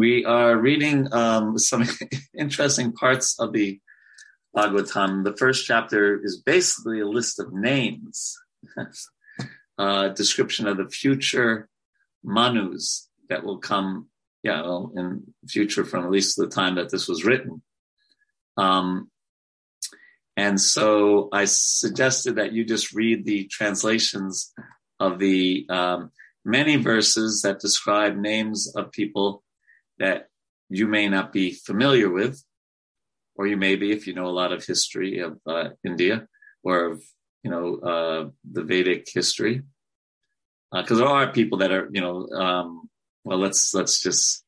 we are reading um, some interesting parts of the Bhagavatam. The first chapter is basically a list of names, a description of the future manus that will come, yeah, well, in future from at least the time that this was written. Um, and so I suggested that you just read the translations of the um, many verses that describe names of people that you may not be familiar with, or you may be if you know a lot of history of uh, India or of you know uh, the Vedic history, because uh, there are people that are you know um, well let's let's just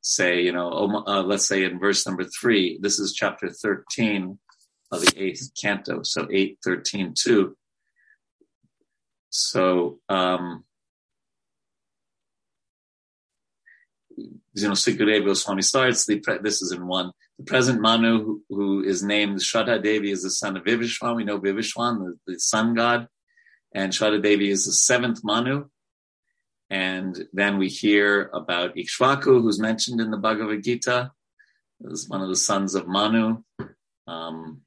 say you know uh, let's say in verse number three this is chapter thirteen of the eighth canto so eight thirteen two. So um, you know, Sukadeva Goswami starts, the pre- this is in one. The present Manu, who, who is named Shraddha Devi, is the son of Vivishwan. We know Vivishwan, the, the sun god. And Shraddha Devi is the seventh Manu. And then we hear about Ikshvaku, who's mentioned in the Bhagavad Gita, is one of the sons of Manu. Um,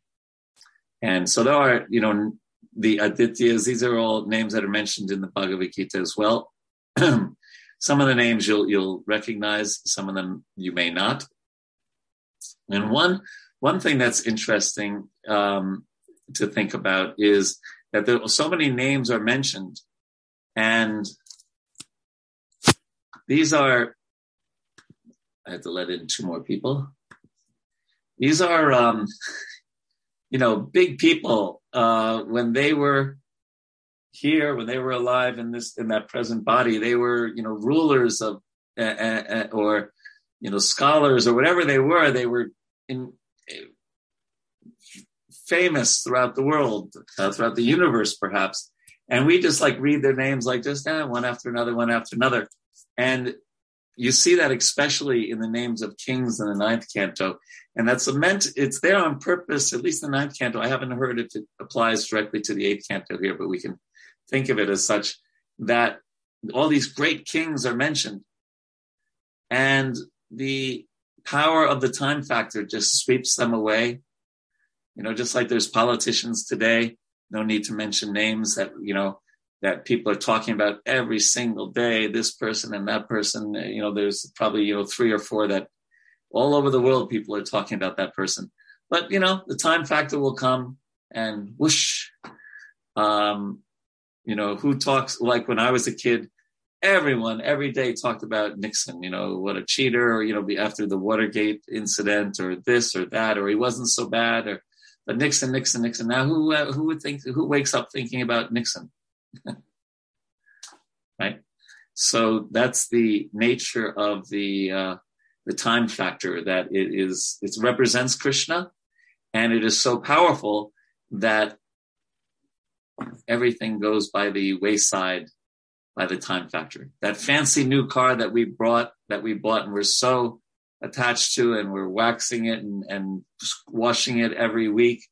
and so there are, you know, the Adityas, these are all names that are mentioned in the Bhagavad Gita as well. Some of the names you'll you'll recognize, some of them you may not. And one one thing that's interesting um, to think about is that there so many names are mentioned, and these are. I had to let in two more people. These are, um, you know, big people. Uh, when they were here when they were alive in this in that present body they were you know rulers of uh, uh, or you know scholars or whatever they were they were in famous throughout the world uh, throughout the universe perhaps. And we just like read their names like just eh, one after another one after another. And you see that especially in the names of kings in the ninth canto. And that's meant it's there on purpose at least the ninth canto. I haven't heard if it applies directly to the eighth canto here but we can think of it as such that all these great kings are mentioned. And the power of the time factor just sweeps them away. You know, just like there's politicians today, no need to mention names that, you know, that people are talking about every single day, this person and that person. You know, there's probably, you know, three or four that all over the world people are talking about that person. But, you know, the time factor will come and whoosh. Um, you know, who talks like when I was a kid, everyone every day talked about Nixon, you know, what a cheater, or, you know, after the Watergate incident or this or that, or he wasn't so bad, or, but Nixon, Nixon, Nixon. Now who, uh, who would think, who wakes up thinking about Nixon? right. So that's the nature of the, uh, the time factor that it is, it represents Krishna and it is so powerful that everything goes by the wayside by the time factor. That fancy new car that we brought, that we bought and we're so attached to and we're waxing it and, and washing it every week.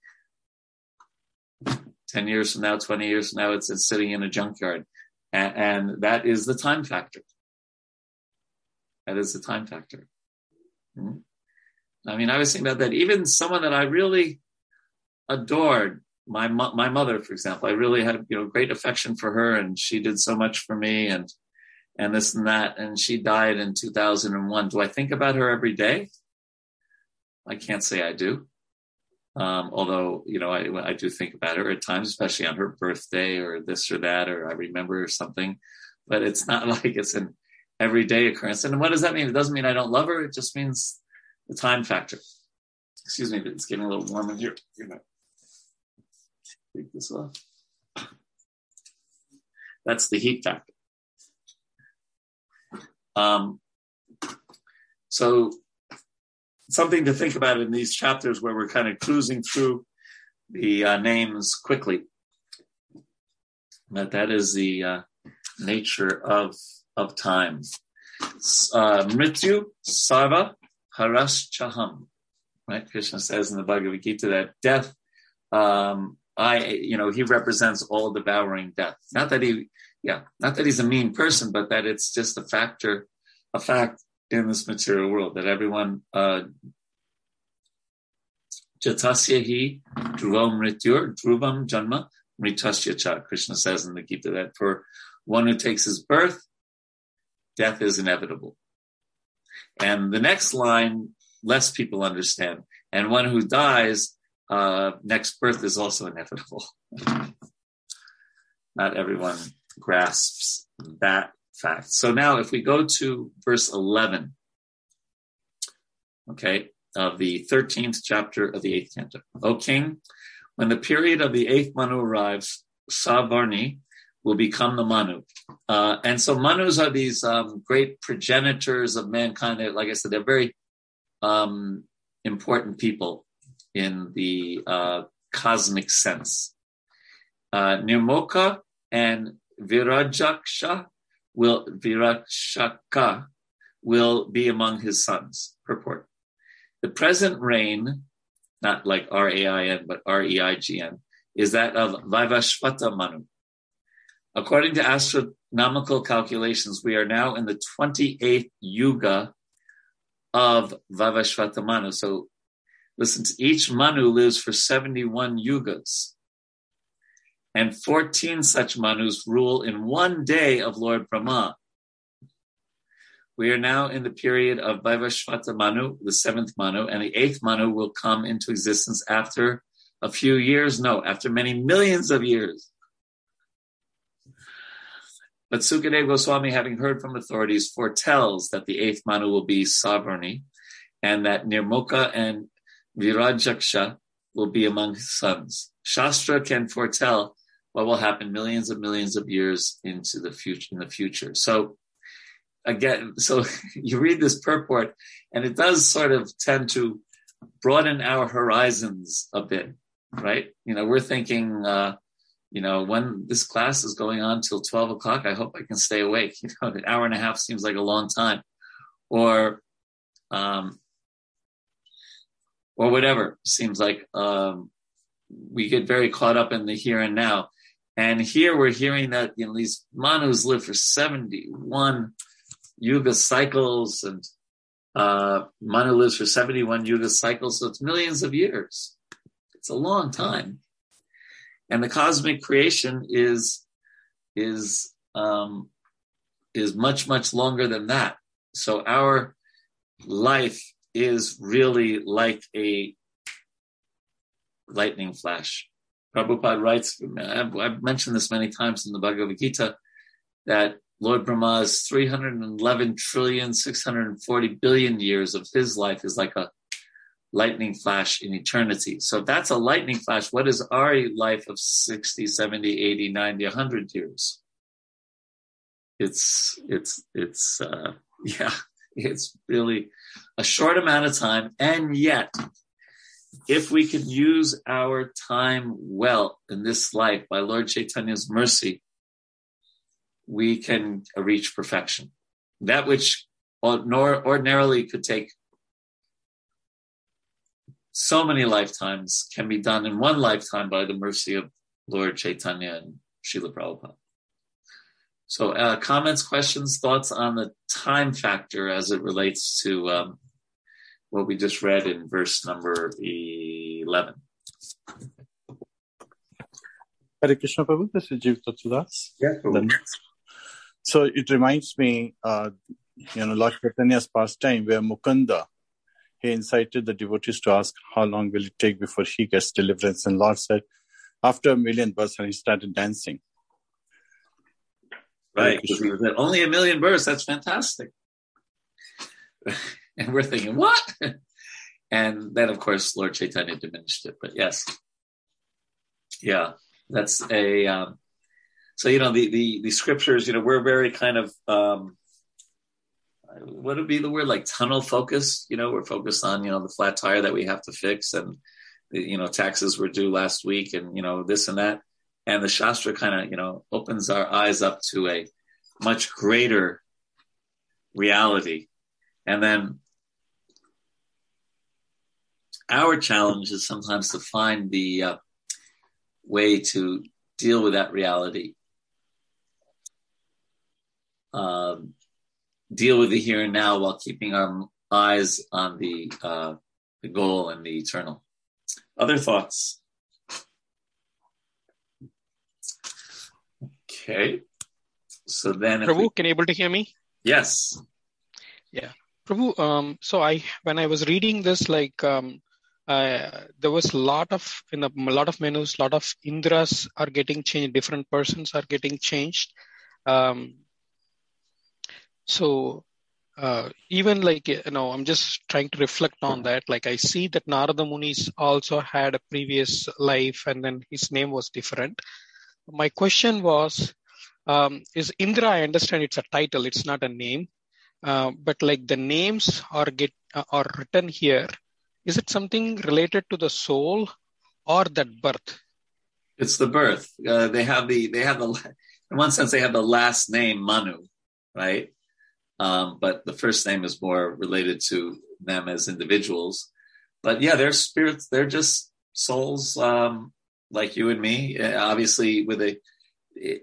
10 years from now, 20 years from now, it's, it's sitting in a junkyard. And, and, that is the time factor. That is the time factor. Mm-hmm. I mean, I was thinking about that. Even someone that I really adored, my my mother, for example, I really had you know great affection for her, and she did so much for me, and and this and that, and she died in 2001. Do I think about her every day? I can't say I do. Um, although you know I, I do think about her at times, especially on her birthday or this or that, or I remember or something. But it's not like it's an everyday occurrence. And what does that mean? It doesn't mean I don't love her. It just means the time factor. Excuse me, but it's getting a little warm in here. Take this off. That's the heat factor. Um, so something to think about in these chapters where we're kind of cruising through the uh, names quickly. But that is the uh, nature of of time. Uh, Mrityu Sarva Haraschaham. Right? Krishna says in the Bhagavad Gita that death um, I, you know, he represents all devouring death. Not that he, yeah, not that he's a mean person, but that it's just a factor, a fact in this material world, that everyone, uh, Jatasya hi dhruvam mrityur, dhruvam janma mritasya cha, Krishna says in the Gita that for one who takes his birth, death is inevitable. And the next line, less people understand. And one who dies, uh, next birth is also inevitable. Not everyone grasps that fact. So now if we go to verse 11, okay, of the 13th chapter of the 8th canto. O king, when the period of the 8th Manu arrives, Savarni will become the Manu. Uh, and so Manus are these um, great progenitors of mankind. Like I said, they're very um, important people in the uh, cosmic sense. Uh, Nirmoka and Virajaksha will Virakshaka will be among his sons. Purport. The present reign, not like R-A-I-N, but R-E-I-G-N, is that of Vaivashvata Manu. According to astronomical calculations, we are now in the 28th yuga of Vaivashvata Manu. So listen, each Manu lives for 71 yugas. And 14 such Manus rule in one day of Lord Brahma. We are now in the period of Vaivashvata Manu, the seventh Manu, and the eighth Manu will come into existence after a few years. No, after many millions of years. But Sukadev Goswami, having heard from authorities, foretells that the eighth Manu will be Savarni and that Nirmoka and Virajaksha will be among his sons. Shastra can foretell what will happen millions and millions of years into the future in the future. So again, so you read this purport and it does sort of tend to broaden our horizons a bit, right? You know, we're thinking, uh, you know, when this class is going on till 12 o'clock, I hope I can stay awake. You know, an hour and a half seems like a long time or, um, or whatever seems like, um, we get very caught up in the here and now. And here we're hearing that you know, these Manus live for 71 yuga cycles and uh, Manu lives for 71 yuga cycles. So it's millions of years. It's a long time. And the cosmic creation is, is, um, is much, much longer than that. So our life is really like a lightning flash. Prabhupada writes, I've, mentioned this many times in the Bhagavad Gita, that Lord Brahma's 311 trillion, 640 billion years of his life is like a lightning flash in eternity. So that's a lightning flash, what is our life of 60, 70, 80, 90, 100 years? It's, it's, it's, uh, yeah, it's really a short amount of time. And yet if we can use our time well in this life by Lord Chaitanya's mercy, we can reach perfection. That which ordinarily could take so many lifetimes can be done in one lifetime by the mercy of Lord Chaitanya and Srila Prabhupada. So, uh, comments, questions, thoughts on the time factor as it relates to um, what we just read in verse number 11. Hare Krishna Prabhu, this is Jivatattva Das. Yes, so it reminds me, uh, you know, Lord Chaitanya's pastime where Mukunda, he incited the devotees to ask how long will it take before he gets deliverance. And Lord said, after a million births, and he started dancing. Right. Only a million births. That's fantastic. And we're thinking, what? and then, of course, Lord Chaitanya diminished it. But yes, yeah, that's a. Um, so you know the, the the scriptures. You know, we're very kind of. Um, what would be the word like tunnel focus? You know, we're focused on you know the flat tire that we have to fix, and you know taxes were due last week, and you know this and that. And the Shastra kind of you know opens our eyes up to a much greater reality. And then our challenge is sometimes to find the uh, way to deal with that reality. Um, deal with the here and now while keeping our eyes on the uh, the goal and the eternal. Other thoughts? Okay. So then, Prabhu, we, can you able to hear me? Yes. Yeah, Prabhu. Um, so I, when I was reading this, like, um, uh, there was a lot of in a, lot of Manus, a lot of Indras are getting changed. Different persons are getting changed. Um, so uh, even like you know, I'm just trying to reflect on that. Like I see that Narada Muni's also had a previous life, and then his name was different. My question was, um, is Indra? I understand it's a title, it's not a name, uh, but like the names are get uh, are written here is it something related to the soul or that birth? It's the birth. Uh, they have the they have the in one sense they have the last name Manu, right? Um, but the first name is more related to them as individuals. But yeah, they're spirits. They're just souls um, like you and me. Uh, obviously, with a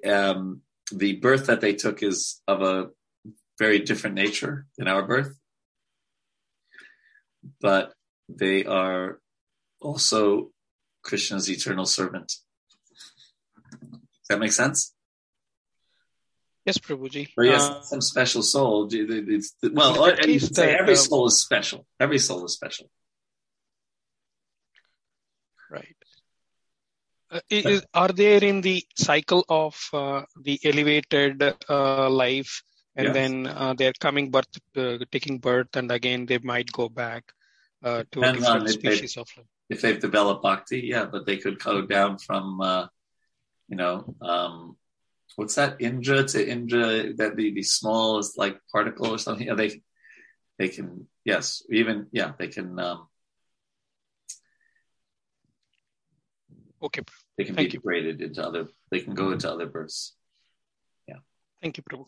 um, the birth that they took is of a very different nature than our birth. But they are also Krishna's eternal servant. Does that make sense? Yes, Prabhuji. Or yes, uh, some special soul. It's, well, you could say every soul is special. Every soul is special. Right. Uh, is, are there in the cycle of uh, the elevated uh, life, and yes. then uh, they're coming birth, uh, taking birth, and again they might go back? Uh, to a different species of. If they've developed bhakti, yeah, but they could go down from, uh, you know, um, what's that Indra to Indra? That the the smallest like particle or something. Yeah, they they can yes, even yeah, they can. Um, okay, they can Thank be degraded you. into other. They can go into other births. Yeah. Thank you, Prabhu.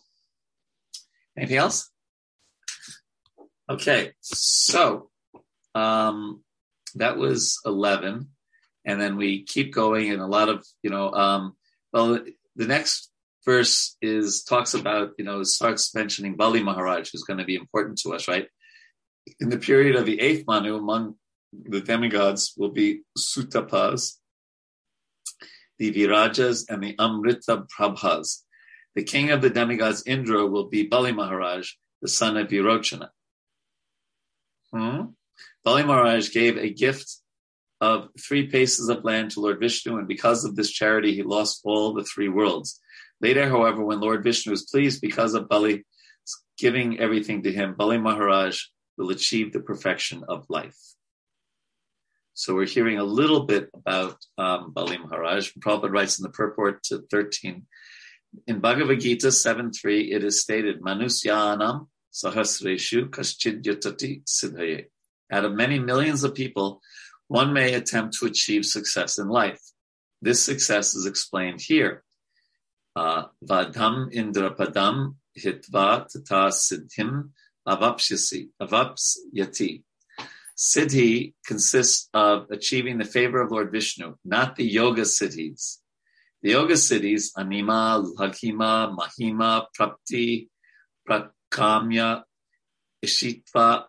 Anything else? Okay, so um, that was 11. And then we keep going and a lot of, you know, um, well, the next verse is talks about, you know, starts mentioning Bali Maharaj, who's going to be important to us, right? In the period of the eighth Manu, among the demigods will be Sutapas, the Virajas, and the Amrita Prabhas. The king of the demigods, Indra, will be Bali Maharaj, the son of Virochana. Hmm? Bali Maharaj gave a gift of three paces of land to Lord Vishnu, and because of this charity, he lost all the three worlds. Later, however, when Lord Vishnu was pleased because of Bali giving everything to him, Bali Maharaj will achieve the perfection of life. So we're hearing a little bit about um, Bali Maharaj. Prabhupada writes in the purport to 13. In Bhagavad Gita 7.3, it is stated, Manusyanam sahasreshu kaschid yatati siddhaye. Out of many millions of people, one may attempt to achieve success in life. This success is explained here. Uh, Vadam indrapadam hitva tata siddhim avapsyati. Siddhi consists of achieving the favor of Lord Vishnu, not the yoga siddhis. The yoga siddhis, anima, laghima, mahima, prapti, prakamya, ishitva,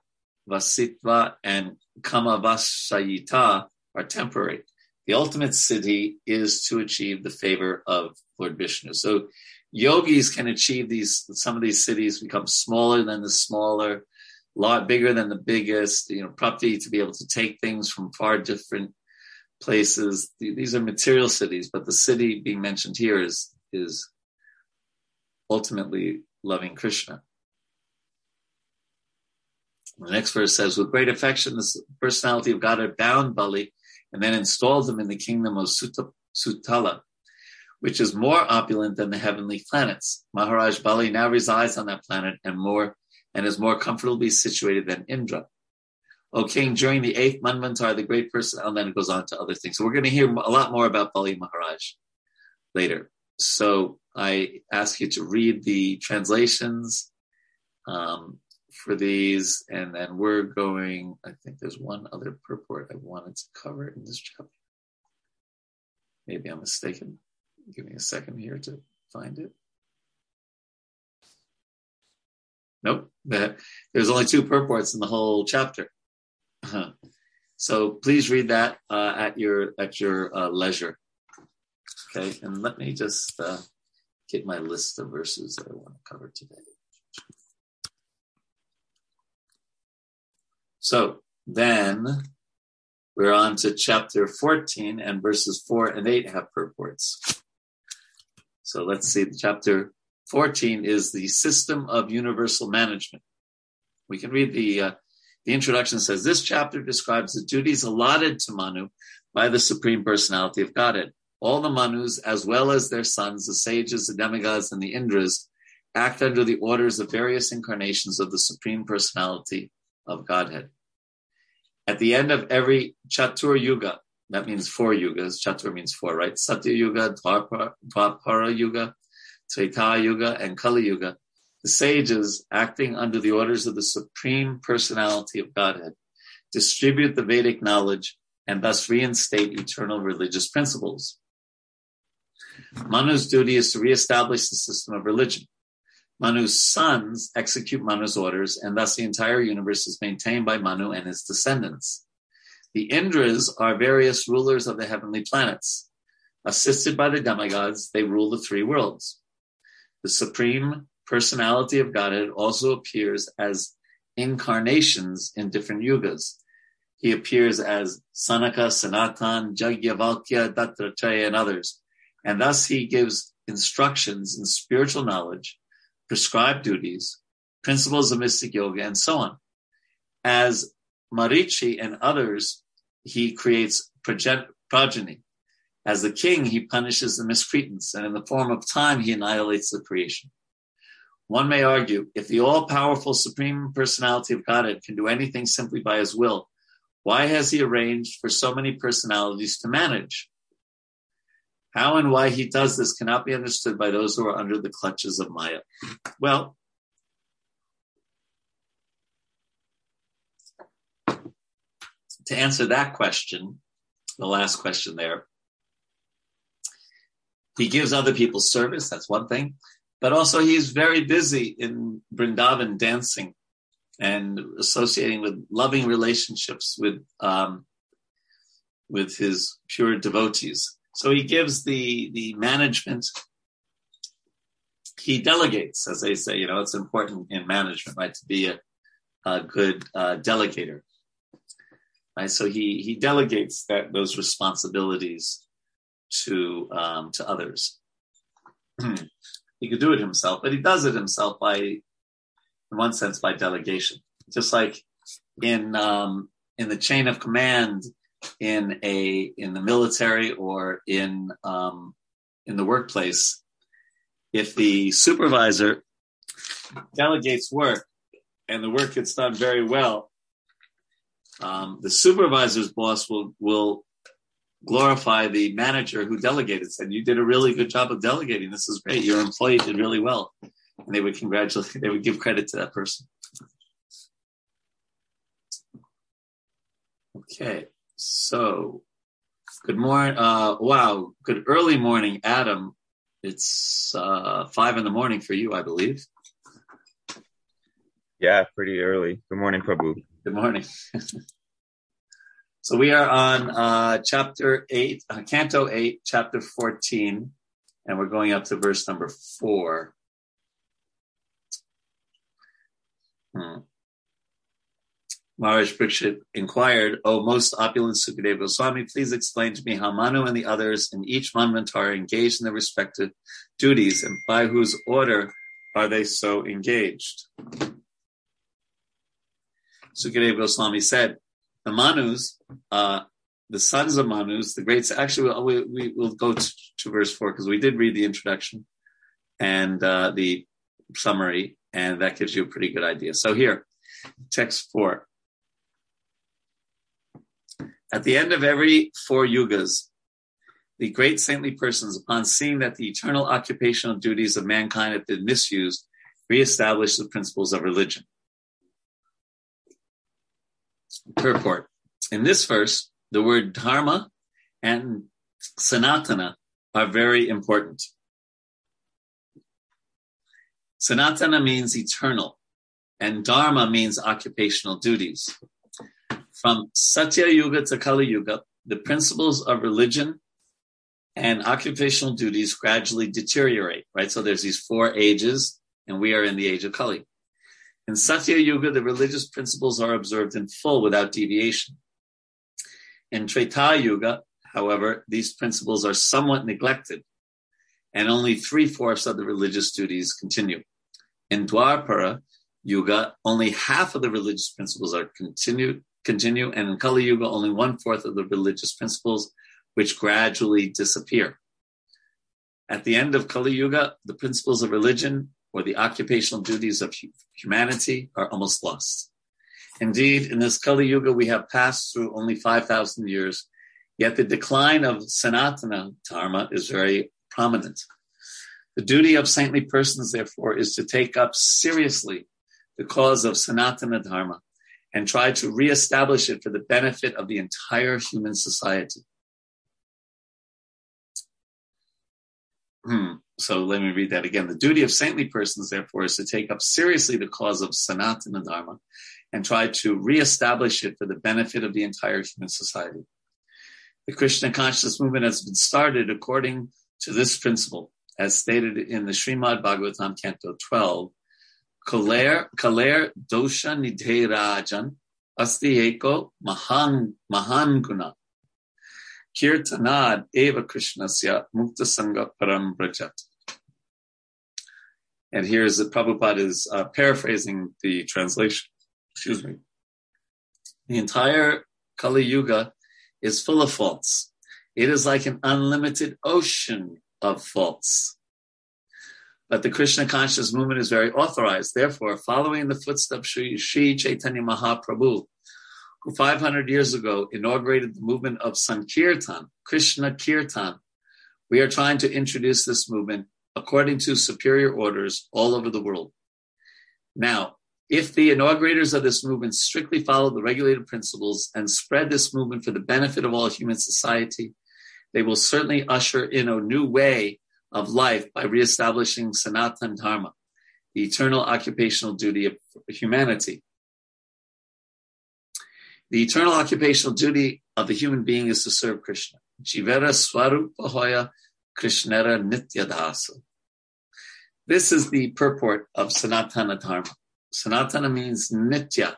Vasitva, and Kamavasayita are temporary. The ultimate siddhi is to achieve the favor of Lord Vishnu. So yogis can achieve these, some of these siddhis become smaller than the smaller, lot bigger than the biggest, you know, prapti to be able to take things from far different places. These are material siddhis, but the siddhi being mentioned here is, is ultimately loving Krishna. The next verse says, with great affection, the personality of God had bound Bali and then installed him in the kingdom of Sutala, which is more opulent than the heavenly planets. Maharaj Bali now resides on that planet and more and is more comfortably situated than Indra. O king, during the eighth Manvantar, the great person, and then it goes on to other things. So we're going to hear a lot more about Bali Maharaj later. So I ask you to read the translations. Um, for these, and then we're going. I think there's one other purport I wanted to cover in this chapter. Maybe I'm mistaken. Give me a second here to find it. Nope. There's only two purports in the whole chapter. Uh-huh. So please read that uh, at your at your uh, leisure. Okay, and let me just uh, get my list of verses that I want to cover today. So then we're on to chapter 14, and verses 4 and 8 have purports. So let's see, chapter 14 is the system of universal management. We can read the uh, the introduction says this chapter describes the duties allotted to Manu by the Supreme Personality of Godhead. All the Manus, as well as their sons, the sages, the demigods, and the Indras, act under the orders of various incarnations of the Supreme Personality of Godhead. At the end of every Chatur Yuga, that means four yugas, Chatur means four, right? Satya Yuga, Dwapara Yuga, Treta Yuga, and Kali Yuga, the sages, acting under the orders of the Supreme Personality of Godhead, distribute the Vedic knowledge and thus reinstate eternal religious principles. Manu's duty is to reestablish the system of religion. Manu's sons execute Manu's orders, and thus the entire universe is maintained by Manu and his descendants. The Indras are various rulers of the heavenly planets. Assisted by the demigods, they rule the three worlds. The supreme personality of Godhead also appears as incarnations in different yugas. He appears as Sanaka, Sanatan, Yajnavalkya, Dattatreya, and others. And thus he gives instructions in spiritual knowledge, prescribed duties, principles of mystic yoga, and so on. As Marichi and others, he creates progeny. As the king, he punishes the miscreants, and in the form of time, he annihilates the creation. One may argue if the all powerful Supreme Personality of Godhead can do anything simply by his will, why has he arranged for so many personalities to manage? How and why he does this cannot be understood by those who are under the clutches of Maya. Well, to answer that question, the last question there, he gives other people service, that's one thing but also he's very busy in Brindavan dancing and associating with loving relationships with um, with his pure devotees. So he gives the the management. He delegates, as they say. You know, it's important in management, right, to be a, a good uh, delegator. Right, so he he delegates that those responsibilities to um, to others. He could do it himself, but he does it himself by, in one sense, by delegation. Just like in um, in the chain of command in a in the military or in um, in the workplace, if the supervisor delegates work and the work gets done very well, um, the supervisor's boss will will glorify the manager who delegated, said, you did a really good job of delegating. This is great. Your employee did really well. And they would congratulate, they would give credit to that person. Okay. So good morning. Uh, wow. Good early morning, Adam. It's uh, five in the morning for you, I believe. Yeah, pretty early. Good morning, Prabhu. Good morning. So we are on uh, chapter 8, uh, Canto 8, chapter 14, and we're going up to verse number 4. Hmm. Maharaj Parikshit inquired, O most opulent Sukadeva Goswami, please explain to me how Manu and the others in each manvantara engaged in their respective duties and by whose order are they so engaged? Sukadeva Goswami said, the Manus, uh, the sons of Manus, the greats. Actually, we, we will go to, to, verse four because we did read the introduction and uh, the summary, and that gives you a pretty good idea. So here, text four. At the end of every four yugas, the great saintly persons, upon seeing that the eternal occupational duties of mankind have been misused, reestablish the principles of religion purport. In this verse, the word dharma and sanatana are very important. Sanatana means eternal. and dharma means occupational duties. From Satya Yuga to Kali Yuga, the principles of religion and occupational duties gradually deteriorate, right? So there's these four ages, and we are in the age of Kali. In Satya Yuga, the religious principles are observed in full without deviation. In Treta Yuga, however, these principles are somewhat neglected, and only three fourths of the religious duties continue. In Dwapara Yuga, only half of the religious principles are continued, continue, and in Kali Yuga, only one fourth of the religious principles, which gradually disappear. At the end of Kali Yuga, the principles of religion or the occupational duties of humanity are almost lost. Indeed, in this Kali Yuga, we have passed through only 5,000 years, yet the decline of Sanatana Dharma is very prominent. The duty of saintly persons, therefore, is to take up seriously the cause of Sanatana Dharma and try to reestablish it for the benefit of the entire human society. Hmm. So let me read that again. The duty of saintly persons, therefore, is to take up seriously the cause of Sanatana Dharma and try to reestablish it for the benefit of the entire human society. The Krishna consciousness movement has been started according to this principle, as stated in the Srimad Bhagavatam, Canto 12. Kaler, kaler dosha nidhe rajan asti eko mahan, guna. Kirtanad eva krishnasya mukta sangha param brajat. And here's the Prabhupada is uh, paraphrasing the translation. Excuse me. The entire Kali Yuga is full of faults. It is like an unlimited ocean of faults. But the Krishna conscious movement is very authorized. Therefore, following the footsteps of Sri Chaitanya Mahaprabhu, who 500 years ago inaugurated the movement of Sankirtan, Krishna Kirtan, we are trying to introduce this movement according to superior orders all over the world. Now, if the inaugurators of this movement strictly follow the regulated principles and spread this movement for the benefit of all human society, they will certainly usher in a new way of life by reestablishing Sanatan Dharma, the eternal occupational duty of humanity. The eternal occupational duty of the human being is to serve Krishna. Jivera Swarupa Hoya Krishnera Nityadasa. This is the purport of Sanatana Dharma. Sanatana means Nitya,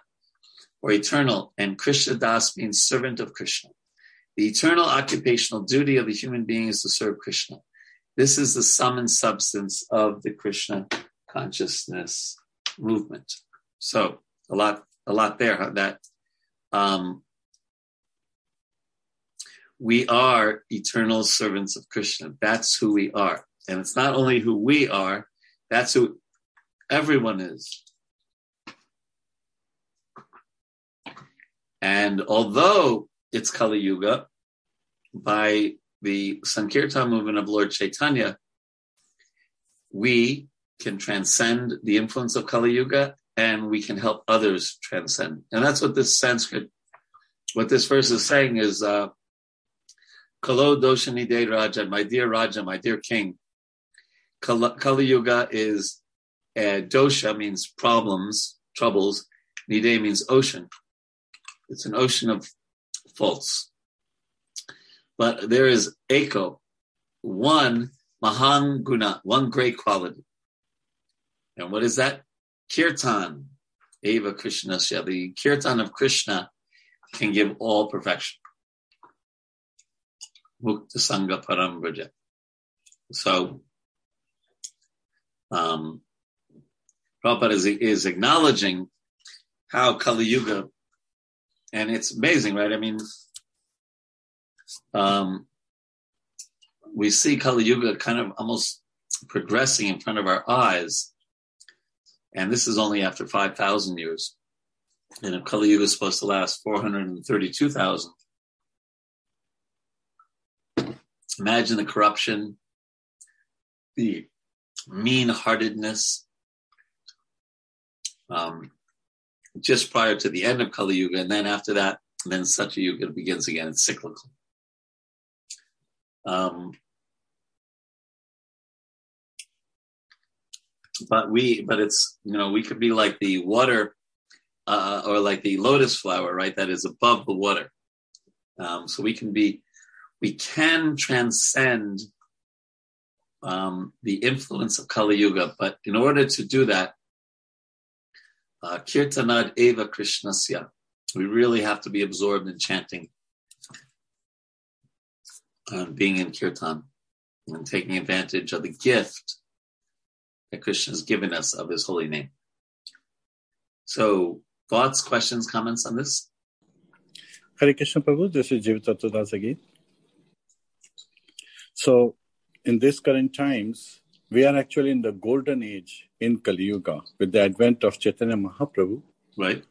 or eternal, and Krishna Das means servant of Krishna. The eternal occupational duty of the human being is to serve Krishna. This is the sum and substance of the Krishna consciousness movement. So a lot, a lot there. That um, we are eternal servants of Krishna. That's who we are, and it's not only who we are. That's who everyone is. And although it's Kali Yuga, by the Sankirtan movement of Lord Chaitanya, we can transcend the influence of Kali Yuga and we can help others transcend. And that's what this Sanskrit, what this verse is saying is, uh, Kalo Doshani De Raja, my dear Raja, my dear king. Kali Yuga is, uh, dosha means problems, troubles. Nide means ocean. It's an ocean of faults. But there is Eko, one Mahan Guna, one great quality. And what is that? Kirtan, Eva Krishna. The Kirtan of Krishna can give all perfection. Mukta Sangha Param So, um, Prabhupada is, is acknowledging how Kali Yuga, and it's amazing, right? I mean, um, we see Kali Yuga kind of almost progressing in front of our eyes. And this is only after 5,000 years. And if Kali Yuga is supposed to last 432,000, imagine the corruption, the mean heartedness. Um, just prior to the end of Kali Yuga, and then after that, then Satya Yuga begins again. It's cyclical. Um, but we, but it's, you know, we could be like the water, uh, or like the lotus flower, right? That is above the water. Um, so we can be, we can transcend um, the influence of Kali Yuga, but in order to do that, uh, Kirtanad Eva Krishnasya, we really have to be absorbed in chanting and being in Kirtan and taking advantage of the gift that Krishna has given us of his holy name. So, thoughts, questions, comments on this? Hare Krishna Prabhu, this is Jivatattva Das again. So, in these current times, we are actually in the golden age in Kali Yuga. With the advent of Chaitanya Mahaprabhu, right?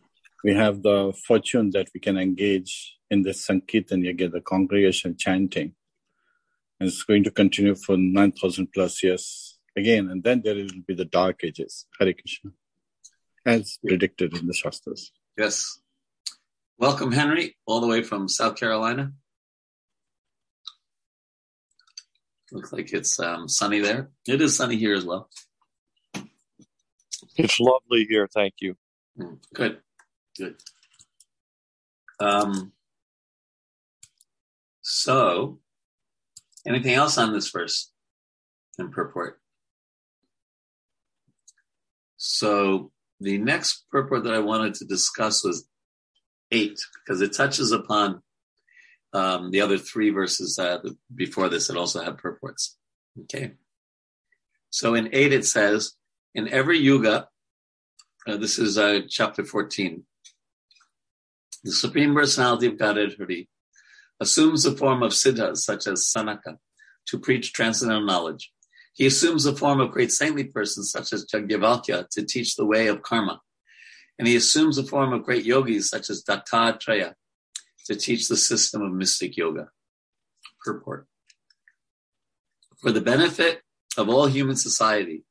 we have the fortune that we can engage in this Sankirtan Yaga, the congregation chanting. And it's going to continue for 9,000 plus years again. And then there will be the dark ages, Hare Krishna, as predicted in the Shastras. Yes. Welcome, Henry, all the way from South Carolina. Looks like it's um, sunny there. It is sunny here as well. It's lovely here. Thank you. Mm, good. Good. Um, so, anything else on this verse and purport? So, the next purport that I wanted to discuss was eight, because it touches upon um, the other three verses uh, before this that also have purports. Okay. So in 8 it says, in every yuga, uh, this is uh, chapter 14, the Supreme Personality of Godhead Hari assumes the form of siddhas such as Sanaka to preach transcendental knowledge. He assumes the form of great saintly persons such as Yajnavalkya to teach the way of karma. And he assumes the form of great yogis such as Dattatreya to teach the system of mystic yoga. Purport. For the benefit of all human society,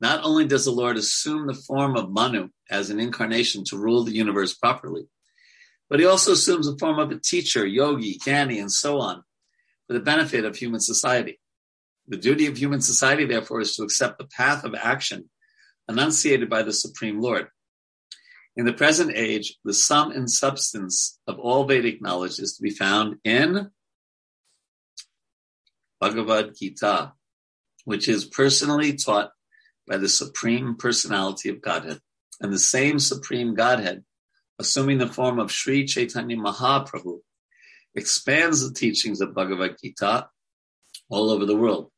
not only does the Lord assume the form of Manu as an incarnation to rule the universe properly, but he also assumes the form of a teacher, yogi, jnani, and so on for the benefit of human society. The duty of human society, therefore, is to accept the path of action enunciated by the Supreme Lord. In the present age, the sum and substance of all Vedic knowledge is to be found in Bhagavad Gita, which is personally taught by the Supreme Personality of Godhead. And the same Supreme Godhead, assuming the form of Sri Chaitanya Mahaprabhu, expands the teachings of Bhagavad Gita all over the world.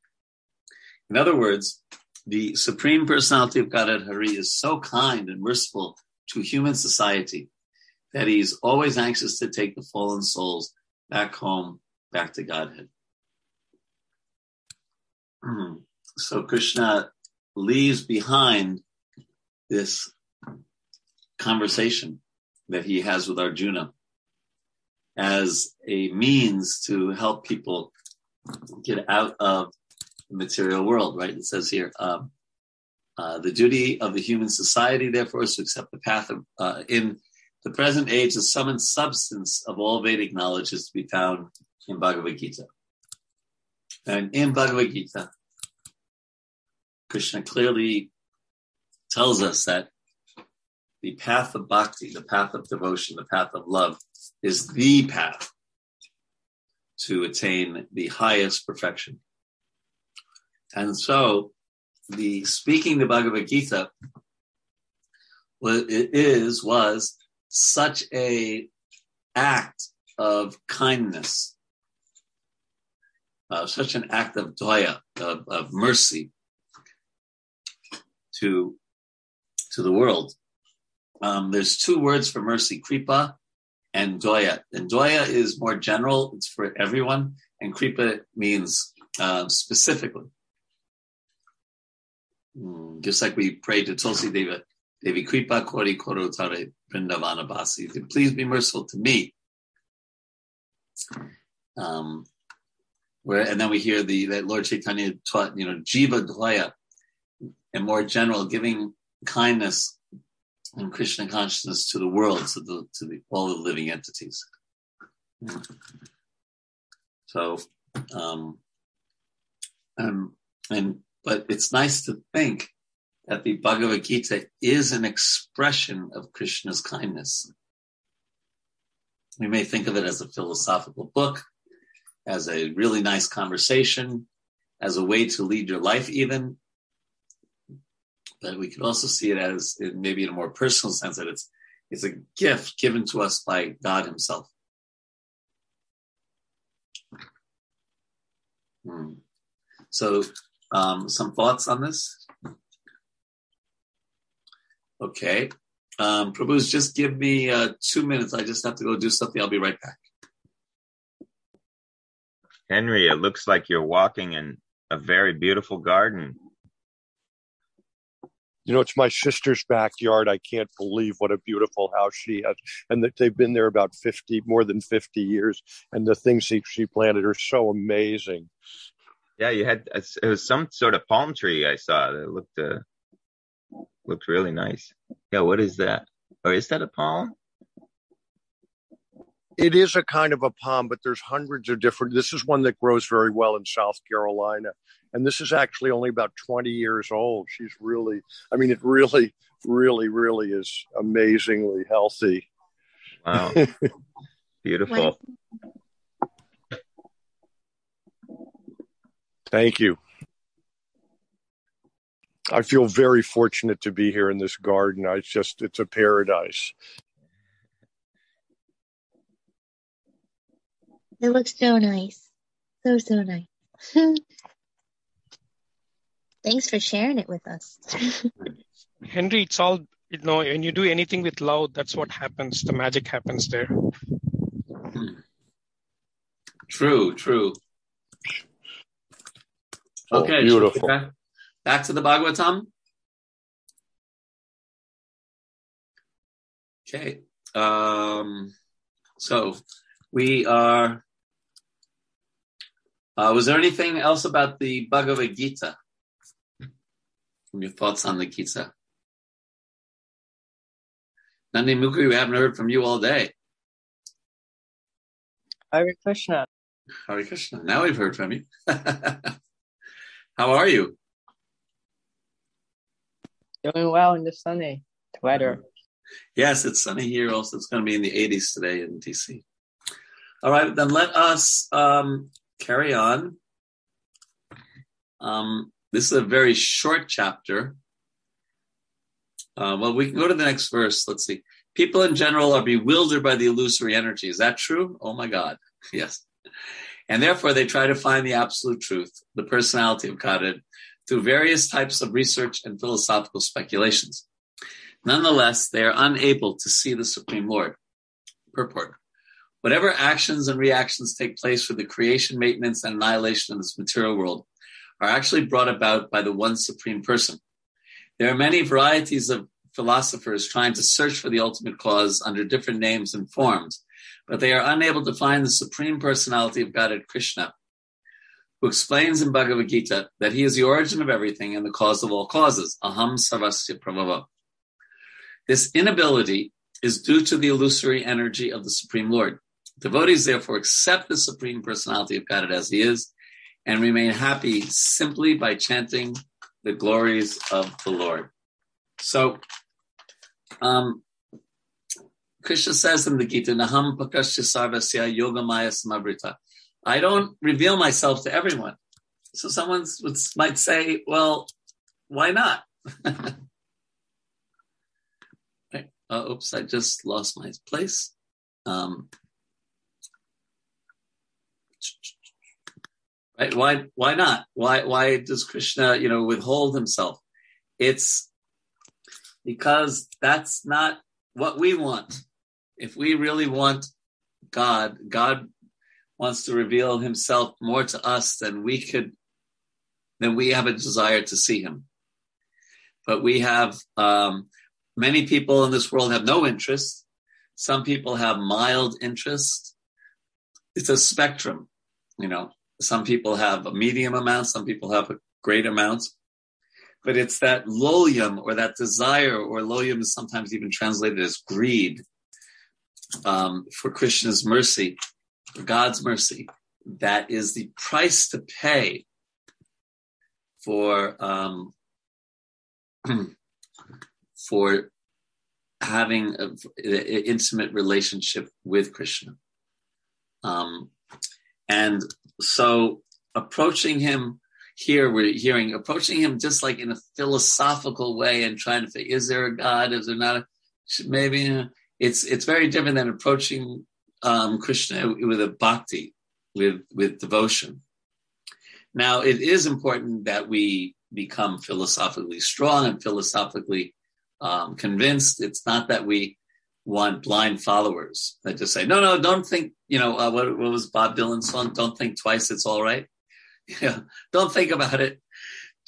In other words, the Supreme Personality of Godhead Hari is so kind and merciful to human society that he's always anxious to take the fallen souls back home, back to Godhead. Hmm. So Krishna leaves behind this conversation that he has with Arjuna as a means to help people get out of the material world, right? It says here, um, uh, the duty of the human society, therefore, is to accept the path of, uh, in the present age, the sum and substance of all Vedic knowledge is to be found in Bhagavad Gita. And in Bhagavad Gita, Krishna clearly tells us that the path of bhakti, the path of devotion, the path of love is the path to attain the highest perfection. And so the speaking the Bhagavad Gita it is was such a act of kindness, uh, such an act of doya, of, of mercy to to the world. Um, there's two words for mercy: kripa and doya. And doya is more general; it's for everyone, and kripa means uh, specifically. Mm, just like we pray to Tulsi Deva, Devi Kripa Kori Koro Tare Vrindavana Basi. Please be merciful to me. Um, where, and then we hear the that Lord Chaitanya taught, you know, Jiva Dvaya, and more general, giving kindness and Krishna consciousness to the world, to the to the, all the living entities. So, um, um, and but it's nice to think that the Bhagavad Gita is an expression of Krishna's kindness. We may think of it as a philosophical book, as a really nice conversation, as a way to lead your life even. But we can also see it as maybe in a more personal sense that it's it's a gift given to us by God Himself. Hmm. So, um, some thoughts on this? Okay. Um, Prabhu's just give me uh, two minutes. I just have to go do something. I'll be right back. Henry, it looks like you're walking in a very beautiful garden. You know, it's my sister's backyard. I can't believe what a beautiful house she has. And that they've been there about 50, more than 50 years. And the things she, she planted are so amazing. Yeah, you had, it was some sort of palm tree I saw that looked, uh, looked really nice. Yeah, what is that? Or is that a palm? It is a kind of a palm, but there's hundreds of different. This is one that grows very well in South Carolina. And this is actually only about 20 years old. She's really, I mean, it really, really, really is amazingly healthy. Wow. Beautiful. Thank you. I feel very fortunate to be here in this garden. I just, it's a paradise. It looks so nice. So, so nice. Thanks for sharing it with us. Henry, it's all, you know, when you do anything with love, that's what happens. The magic happens there. True, true. Oh, Okay, beautiful. Back, back to the Bhagavatam. Okay. Um, so we are. Uh, was there anything else about the Bhagavad Gita? Your thoughts on the Gita? Nandi Mukhi, we haven't heard from you all day. Hare Krishna. Hare Krishna. Now we've heard from you. How are you? Doing well in the sunny weather. Yes, it's sunny here. Also, it's going to be in the 80s today in DC. All right, then let us um, carry on. Um, this is a very short chapter. Uh, well, we can go to the next verse. Let's see. People in general are bewildered by the illusory energy. Is that true? Oh my God. Yes. And therefore, they try to find the absolute truth, the personality of Godhead, through various types of research and philosophical speculations. Nonetheless, they are unable to see the Supreme Lord. Purport. Whatever actions and reactions take place for the creation, maintenance, and annihilation of this material world are actually brought about by the one Supreme Person. There are many varieties of philosophers trying to search for the ultimate cause under different names and forms, but they are unable to find the Supreme Personality of Godhead Krishna, who explains in Bhagavad Gita that he is the origin of everything and the cause of all causes, aham sarvasya prabhava. This inability is due to the illusory energy of the Supreme Lord. Devotees therefore accept the Supreme Personality of Godhead as he is and remain happy simply by chanting the glories of the Lord. So, um, Krishna says in the Gita, Naham pakashya sarvasya. I don't reveal myself to everyone. So someone might say, well, why not? right. uh, oops, I just lost my place. Um, right? Why? Why not? Why? Why does Krishna, you know, withhold himself? It's because that's not what we want. If we really want God, God wants to reveal Himself more to us than we could, than we have a desire to see Him. But we have um, many people in this world have no interest. Some people have mild interest. It's a spectrum, you know. Some people have a medium amount. Some people have a great amount. But it's that laulyam or that desire, or laulyam is sometimes even translated as greed um, for Krishna's mercy, for God's mercy. That is the price to pay for um, for having an intimate relationship with Krishna. Um, and so approaching him here, we're hearing approaching him just like in a philosophical way and trying to think, is there a God? Is there not a, maybe uh, it's, it's very different than approaching, um, Krishna with a bhakti, with, with devotion. Now, it is important that we become philosophically strong and philosophically um, convinced. It's not that we want blind followers that just say, no, no, don't think, you know, uh, what, what, was Bob Dylan's song? Don't think twice. It's all right. Yeah. Don't think about it.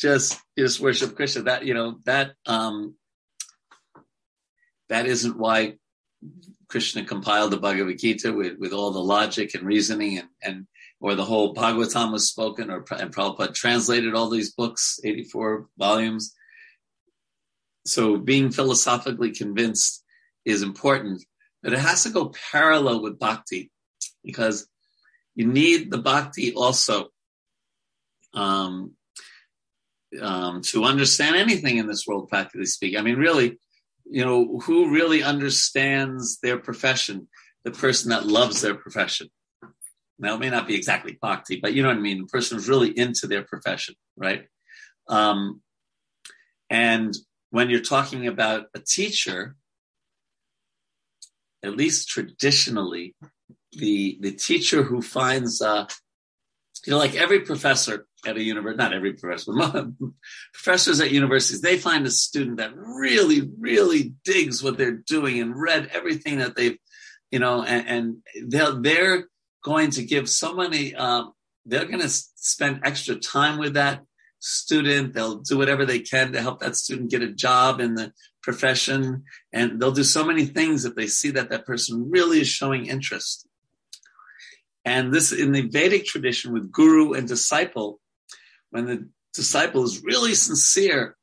Just, just worship Krishna. That, you know, that, um, that isn't why Krishna compiled the Bhagavad Gita with, with all the logic and reasoning and, and, or the whole Bhagavatam was spoken or, and Prabhupada translated all these books, 84 volumes. So being philosophically convinced is important, but it has to go parallel with bhakti because you need the bhakti also um, um, to understand anything in this world, practically speaking. I mean, really, you know, who really understands their profession? The person that loves their profession. Now, it may not be exactly bhakti, but you know what I mean? The person who's really into their profession, right? Um, and when you're talking about a teacher, at least traditionally, the the teacher who finds uh, you know, like every professor at a university, not every professor, but professors at universities, they find a student that really, really digs what they're doing and read everything that they've, you know, and, and they're, they're going to give so many, um, they're going to spend extra time with that student. They'll do whatever they can to help that student get a job in the profession. And they'll do so many things if they see that that person really is showing interest. And this in the Vedic tradition with guru and disciple, when the disciple is really sincere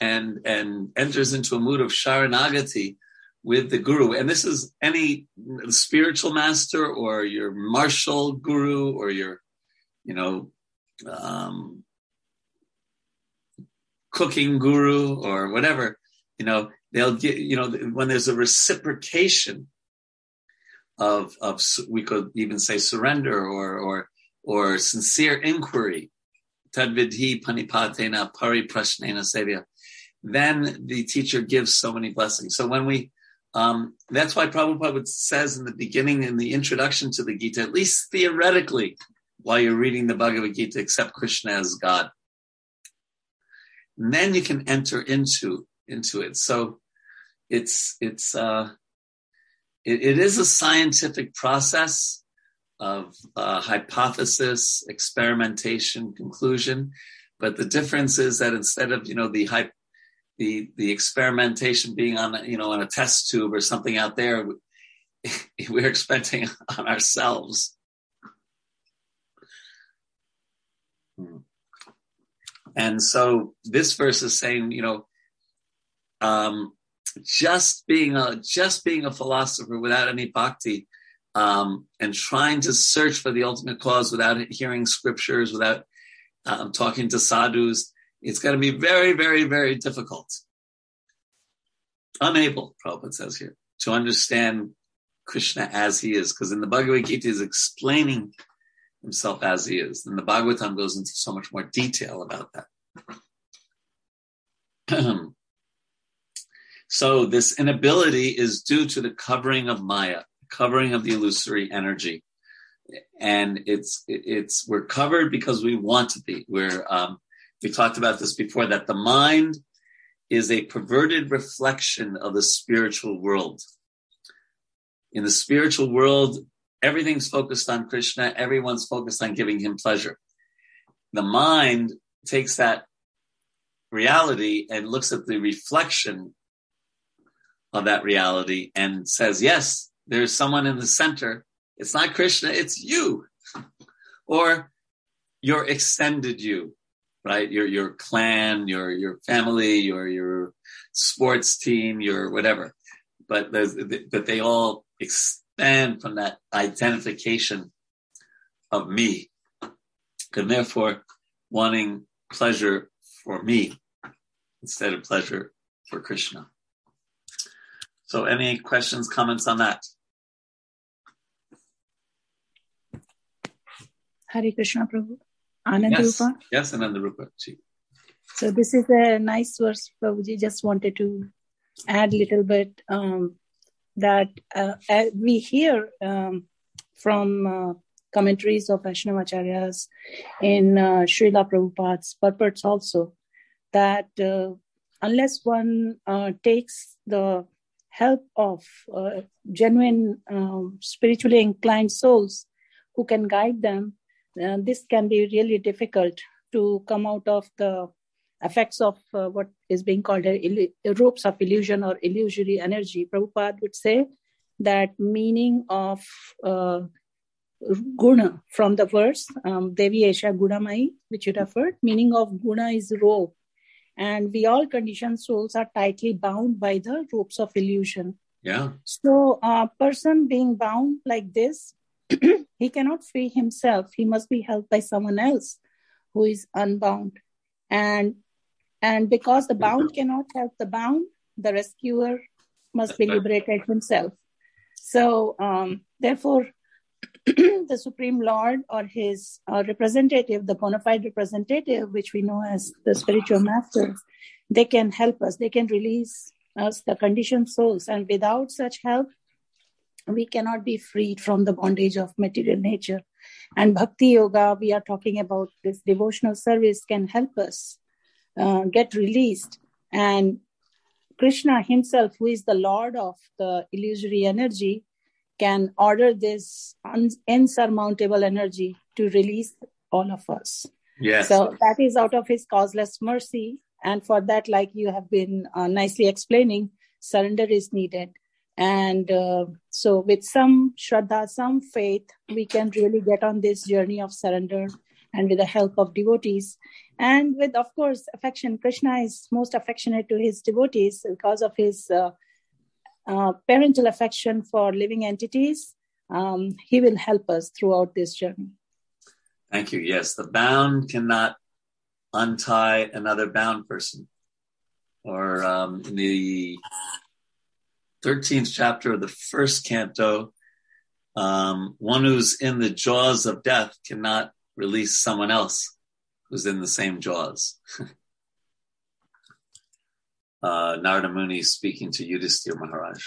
and, and enters into a mood of sharanagati with the guru. And this is any spiritual master or your martial guru or your, you know, um, cooking guru or whatever, you know, they'll get, you know, when there's a reciprocation of, of, we could even say surrender or, or, or sincere inquiry, tadvidhi panipatena pari prashnena sevya, then the teacher gives so many blessings. So when we, um, that's why Prabhupada says in the beginning, in the introduction to the Gita, at least theoretically, while you're reading the Bhagavad Gita, accept Krishna as God. And then you can enter into into it. So it's it's uh, it, it is a scientific process of uh, hypothesis, experimentation, conclusion. But the difference is that instead of you know the hype, the the experimentation being on you know on a test tube or something out there, we're experimenting on ourselves. Hmm. And so this verse is saying, you know, um, just being a just being a philosopher without any bhakti um, and trying to search for the ultimate cause without hearing scriptures, without um, talking to sadhus, it's going to be very, very, very difficult. Unable, Prabhupada says here, to understand Krishna as he is, because in the Bhagavad Gita is explaining himself as he is. And the Bhagavatam goes into so much more detail about that. So this inability is due to the covering of Maya, covering of the illusory energy. And it's, it's, we're covered because we want to be. We're, um, we talked about this before that the mind is a perverted reflection of the spiritual world. In the spiritual world, everything's focused on Krishna. Everyone's focused on giving him pleasure. The mind takes that reality and looks at the reflection of that reality and says, yes, there's someone in the center. It's not Krishna, it's you or your extended you, right? Your, your clan, your, your family, your, your sports team, your whatever. But but they all expand from that identification of me and therefore wanting pleasure for me instead of pleasure for Krishna. So, any questions, comments on that? Hare Krishna Prabhu. Anand yes, Rupa. yes, Rupa. Ji. So this is a nice verse, Prabhuji. Just wanted to add a little bit um, that uh, we hear um, from uh, commentaries of Vaishnavacharyas in uh, Srila Prabhupada's purports also that uh, unless one takes the help of uh, genuine um, spiritually inclined souls who can guide them, uh, this can be really difficult to come out of the effects of uh, what is being called illu- ropes of illusion or illusory energy. Prabhupada would say that meaning of uh, guna from the verse um, Devi Esha Gunamai, which you referred, meaning of guna is rope. And we all conditioned souls are tightly bound by the ropes of illusion. Yeah. So, a person being bound like this, he cannot free himself. He must be helped by someone else who is unbound. And and because the bound cannot help the bound, the rescuer must be liberated himself. So, um, therefore, the Supreme Lord or his uh, representative, the bona fide representative, which we know as the spiritual masters, they can help us. They can release us, the conditioned souls. And without such help, we cannot be freed from the bondage of material nature. And Bhakti Yoga, we are talking about this devotional service, can help us uh, get released. And Krishna himself, who is the Lord of the illusory energy, can order this un- insurmountable energy to release all of us. Yes. So that is out of his causeless mercy. And for that, like you have been uh, nicely explaining, surrender is needed. And uh, so, with some shraddha, some faith, we can really get on this journey of surrender and with the help of devotees. And with, of course, affection. Krishna is most affectionate to his devotees because of his uh, uh, parental affection for living entities. Um, he will help us throughout this journey. Thank you. Yes, the bound cannot untie another bound person. Or um, in the 13th chapter of the first canto, um, one who's in the jaws of death cannot release someone else who's in the same jaws. uh, Narada Muni speaking to Yudhisthira Maharaj,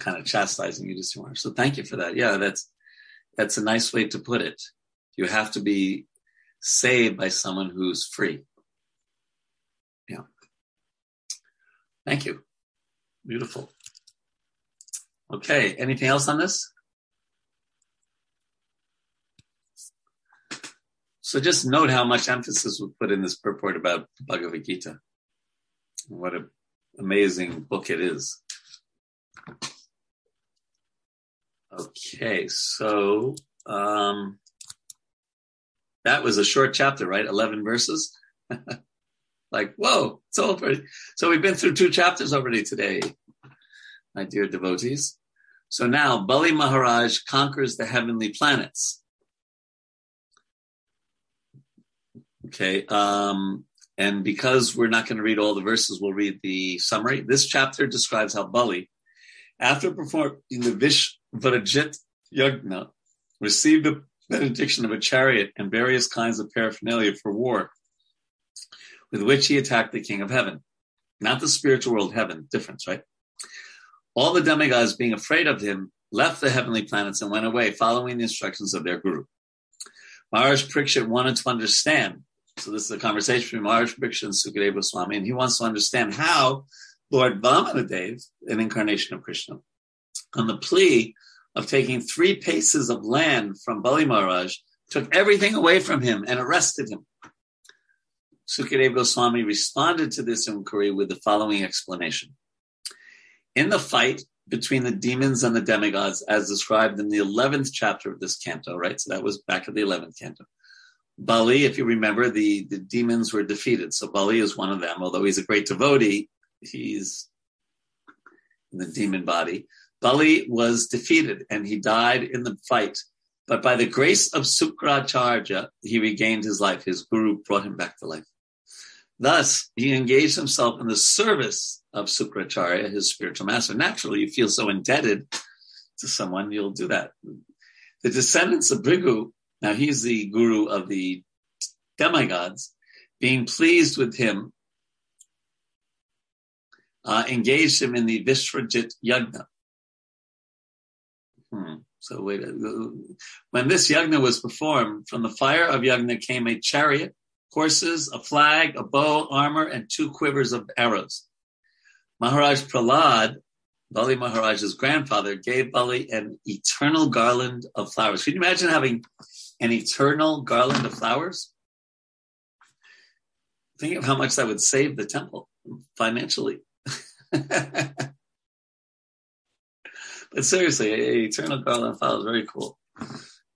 kind of chastising Yudhisthira Maharaj. So thank you for that. Yeah, that's that's a nice way to put it. You have to be saved by someone who's free. Yeah. Thank you. Beautiful. Okay. Anything else on this? So just note how much emphasis we put in this purport about Bhagavad Gita. What an amazing book it is. Okay, so um, that was a short chapter, right? 11 verses. like, whoa, it's. So we've been through two chapters already today, my dear devotees. So now Bali Maharaj conquers the heavenly planets. Okay. Um, and because we're not going to read all the verses, we'll read the summary. This chapter describes how Bali, after performing the Vishvajit Yagna, received the benediction of a chariot and various kinds of paraphernalia for war, with which he attacked the king of heaven. Not the spiritual world, heaven, difference, right? All the demigods, being afraid of him, left the heavenly planets and went away, following the instructions of their guru. Maharaj Parikshit wanted to understand so this is a conversation between Maharaj Parikshit and Sukadeva Goswami, and he wants to understand how Lord Vamanadev, an incarnation of Krishna, on the plea of taking three paces of land from Bali Maharaj, took everything away from him and arrested him. Sukadeva Goswami responded to this inquiry with the following explanation. In the fight between the demons and the demigods, as described in the 11th chapter of this canto, right? So that was back at the 11th canto. Bali, if you remember, the, the demons were defeated. So Bali is one of them. Although he's a great devotee, he's in the demon body. Bali was defeated and he died in the fight. But by the grace of Sukracharya, he regained his life. His guru brought him back to life. Thus, he engaged himself in the service of Sukracharya, his spiritual master. Naturally, you feel so indebted to someone, you'll do that. The descendants of Bhrigu, now he's the guru of the demigods, being pleased with him, uh, engaged him in the Vishvajit Yagna. Hmm. So wait, uh, when this yagna was performed, from the fire of yagna came a chariot, horses, a flag, a bow, armor, and two quivers of arrows. Maharaj Prahlad, Bali Maharaj's grandfather, gave Bali an eternal garland of flowers. Can you imagine having an eternal garland of flowers? Think of how much that would save the temple financially. but seriously, eternal garland of flowers, very cool.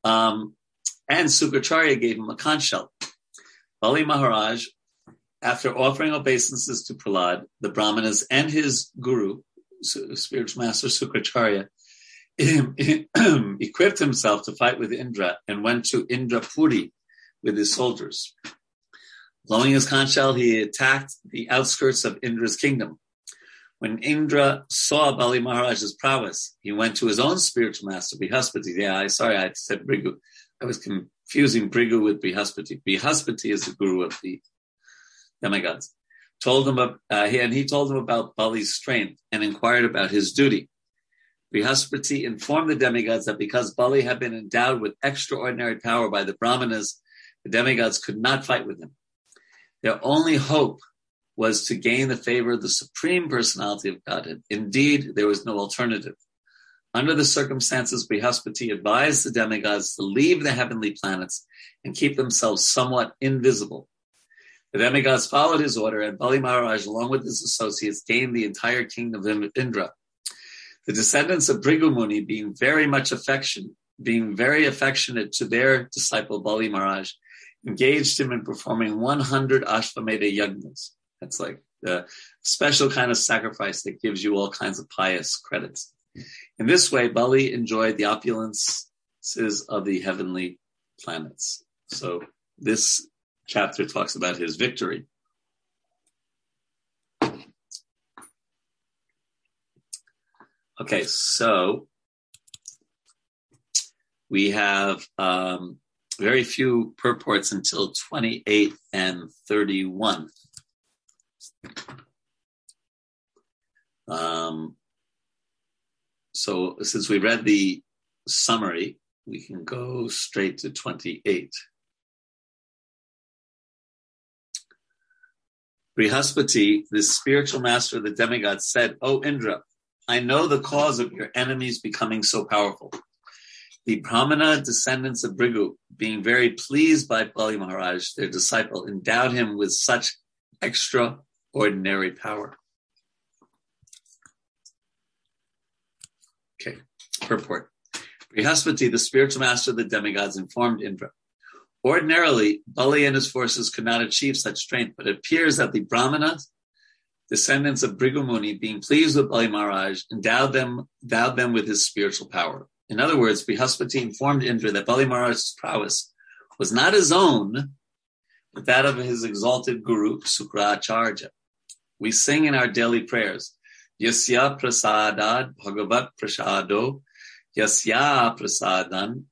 Um, and Sukracharya gave him a conch shell. Bali Maharaj, after offering obeisances to Prahlad, the Brahmanas, and his guru, spiritual master Sukracharya, equipped himself to fight with Indra and went to Indrapuri with his soldiers. Blowing his conch shell, he attacked the outskirts of Indra's kingdom. When Indra saw Bali Maharaj's prowess, he went to his own spiritual master, Brihaspati. Yeah, I sorry, I said Bhrigu. I was confusing Bhrigu with Brihaspati. Brihaspati is the guru of the demigods. Told him, uh, and he told him about Bali's strength and inquired about his duty. Brihaspati informed the demigods that because Bali had been endowed with extraordinary power by the Brahmanas, the demigods could not fight with him. Their only hope was to gain the favor of the supreme personality of Godhead. Indeed, there was no alternative. Under the circumstances, Brihaspati advised the demigods to leave the heavenly planets and keep themselves somewhat invisible. The demigods followed his order, and Bali Maharaj, along with his associates, gained the entire kingdom of Indra. The descendants of Bhrigu Muni, being very much affection, being very affectionate to their disciple Bali Maharaj, engaged him in performing 100 Ashvamedha yagnas. That's like the special kind of sacrifice that gives you all kinds of pious credits. In this way, Bali enjoyed the opulences of the heavenly planets. So this chapter talks about his victory. Okay, so we have um, very few purports until 28 and 31. Um, so since we read the summary, we can go straight to 28. Brihaspati, the spiritual master of the demigods, said, O Indra, I know the cause of your enemies becoming so powerful. The Brahmana descendants of Bhrigu, being very pleased by Bali Maharaj, their disciple, endowed him with such extraordinary power. Okay, purport. Brihaspati, the spiritual master of the demigods, informed Indra. Ordinarily, Bali and his forces could not achieve such strength, but it appears that the Brahmanas, descendants of Bhrigumuni, being pleased with Bali Maharaj, endowed them, endowed them with his spiritual power. In other words, Brihaspati informed Indra that Bali Maharaj's prowess was not his own, but that of his exalted guru, Sukracharya. We sing in our daily prayers, Yasya prasadad bhagavat prasado, Yasya prasadan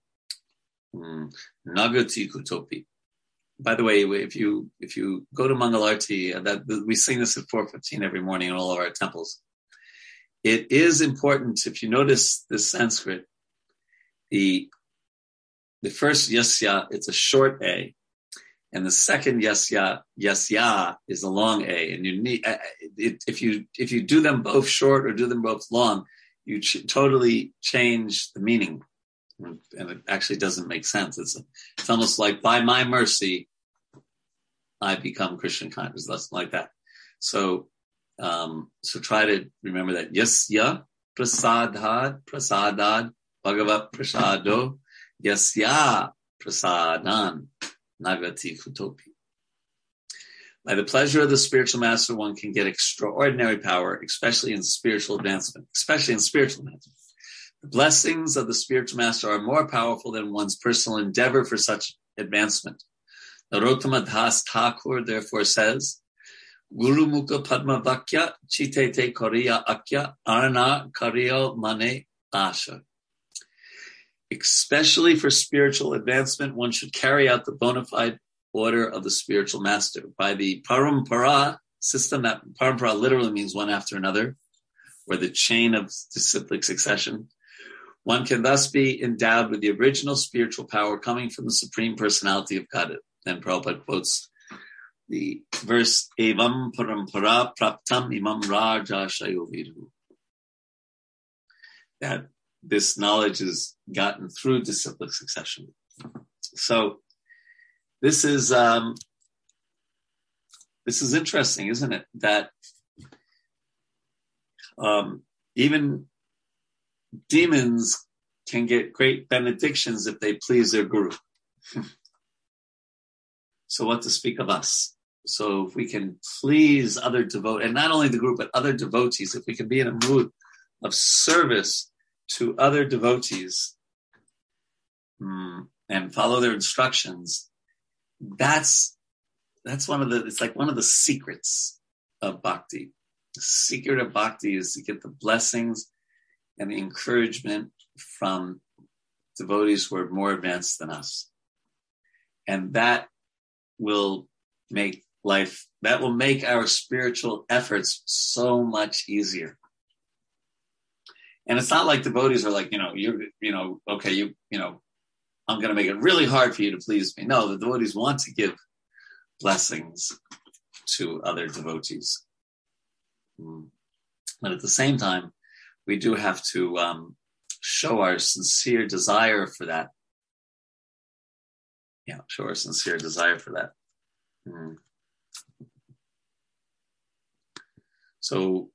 hmm, nagati kutopi. By the way, if you if you go to Mangalarti, uh, that we sing this at 4:15 every morning in all of our temples. It is important if you notice the Sanskrit, the the first yasya, it's a short a, and the second yasya, yasya is a long a. And you need, uh, it, if you, if you do them both short or do them both long, you ch- totally change the meaning. And it actually doesn't make sense. It's, it's almost like by my mercy, I become Krishna conscious, like that. So, um, so try to remember that. Yasya prasadad, prasadad, bhagavat prasado, yasya prasadan. Nagati Kutopi. By the pleasure of the spiritual master, one can get extraordinary power, especially in spiritual advancement, especially in spiritual advancement. The blessings of the spiritual master are more powerful than one's personal endeavor for such advancement. Narottama Das Thakur therefore says, Guru Mukha Padma Vakya Chitete Koriya Akya Arna Kariyo Mane Asha. Especially for spiritual advancement, one should carry out the bona fide order of the spiritual master. By the parampara system, that parampara literally means one after another, or the chain of disciplic succession. One can thus be endowed with the original spiritual power coming from the Supreme Personality of God. Then Prabhupada quotes the verse Evam Parampara Praptam Imam Raja Shayovidu. That this knowledge is gotten through disciplic succession. So this is um, this is interesting, isn't it? That um, even demons can get great benedictions if they please their guru. so what to speak of us? So if we can please other devotees, and not only the group, but other devotees, if we can be in a mood of service to other devotees mm, and follow their instructions, that's that's one of the it's like one of the secrets of bhakti. The secret of bhakti is to get the blessings and the encouragement from devotees who are more advanced than us. And that will make life, that will make our spiritual efforts so much easier. And it's not like devotees are like, you know, you're, you know, okay, you, you know, I'm going to make it really hard for you to please me. No, the devotees want to give blessings to other devotees. Hmm. But at the same time, we do have to um, show our sincere desire for that. Yeah, show our sincere desire for that. Mm. So,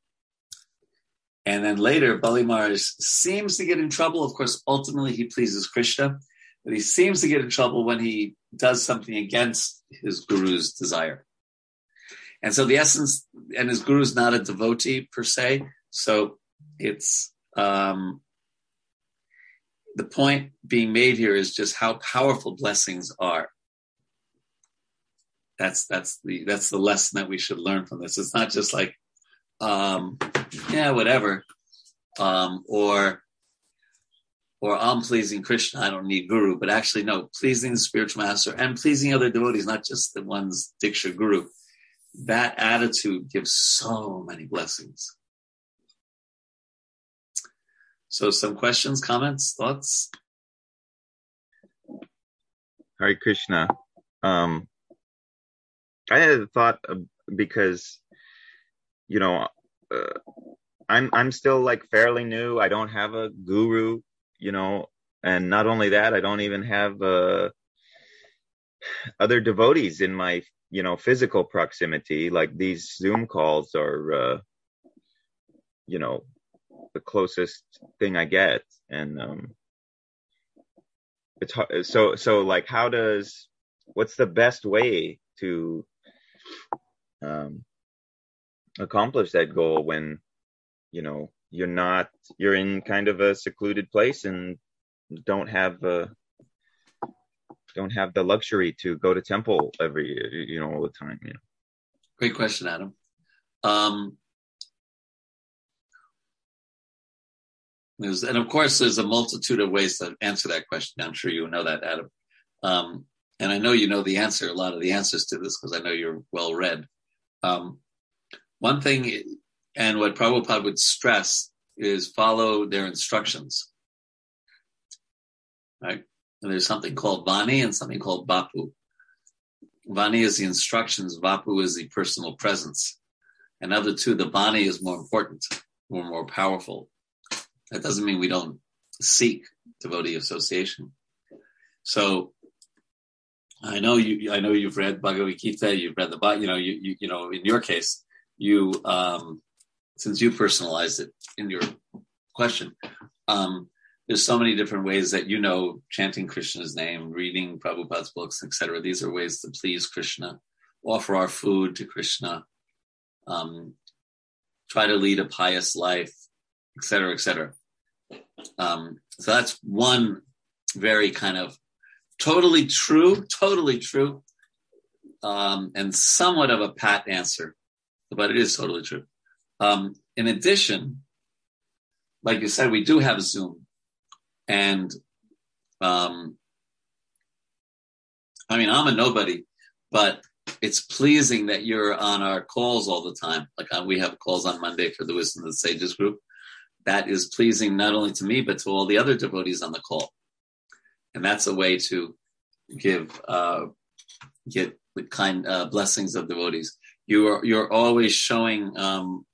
and then later, Bali Maharaj seems to get in trouble. Of course, ultimately he pleases Krishna, but he seems to get in trouble when he does something against his guru's desire. And so the essence, and his guru is not a devotee per se, so it's um, the point being made here is just how powerful blessings are. That's that's the that's the lesson that we should learn from this. It's not just like, um, yeah, whatever, um, or or I'm pleasing Krishna. I don't need guru, but actually no, pleasing the spiritual master and pleasing other devotees, not just the ones Diksha guru. That attitude gives so many blessings. So, some questions, comments, thoughts? Hare Krishna. Um, I had a thought because, you know, uh, I'm I'm still like fairly new. I don't have a guru, you know, and not only that, I don't even have uh, other devotees in my you know physical proximity. Like these Zoom calls are, uh, you know, the closest thing I get, and um, it's hard. So so like, how does what's the best way to um, accomplish that goal when you know you're not you're in kind of a secluded place and don't have a don't have the luxury to go to temple every you know all the time you know great question adam um There's, and of course, there's a multitude of ways to answer that question. I'm sure you know that, Adam. Um, and I know you know the answer, a lot of the answers to this, because I know you're well read. Um, one thing, and what Prabhupada would stress, is follow their instructions. Right? And there's something called Vani and something called Vapu. Vani is the instructions, Vapu is the personal presence. And of the two, the Vani is more important, more, more powerful. That doesn't mean we don't seek devotee association. So I know you. I know you've read Bhagavad Gita. You've read the. You know. You. You, you know. In your case, you. Um, since you personalized it in your question, um, there's so many different ways that you know chanting Krishna's name, reading Prabhupada's books, etc. These are ways to please Krishna, offer our food to Krishna, um, try to lead a pious life, etc., etc. Um, so that's one very kind of totally true, totally true, um, and somewhat of a pat answer. but it is totally true. Um, in addition, like you said, we do have Zoom, and um, I mean, I'm a nobody, but it's pleasing that you're on our calls all the time. Like uh, we have calls on Monday for the Wisdom of the Sages group. That is pleasing not only to me, but to all the other devotees on the call. And that's a way to give, uh, get the kind uh, blessings of devotees. You are, you're always showing, um,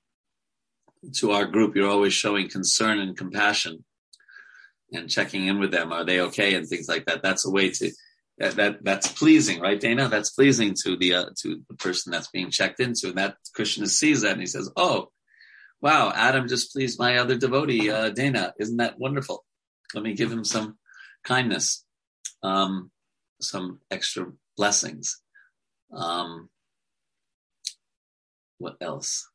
to our group, you're always showing concern and compassion and checking in with them. Are they okay? And things like that. That's a way to, that, that that's pleasing, right, Dana? That's pleasing to the uh, to the person that's being checked into, and that Krishna sees that and he says, "Oh, wow, Adam just pleased my other devotee, uh, Dana. Isn't that wonderful? Let me give him some kindness, um, some extra blessings." Um, what else?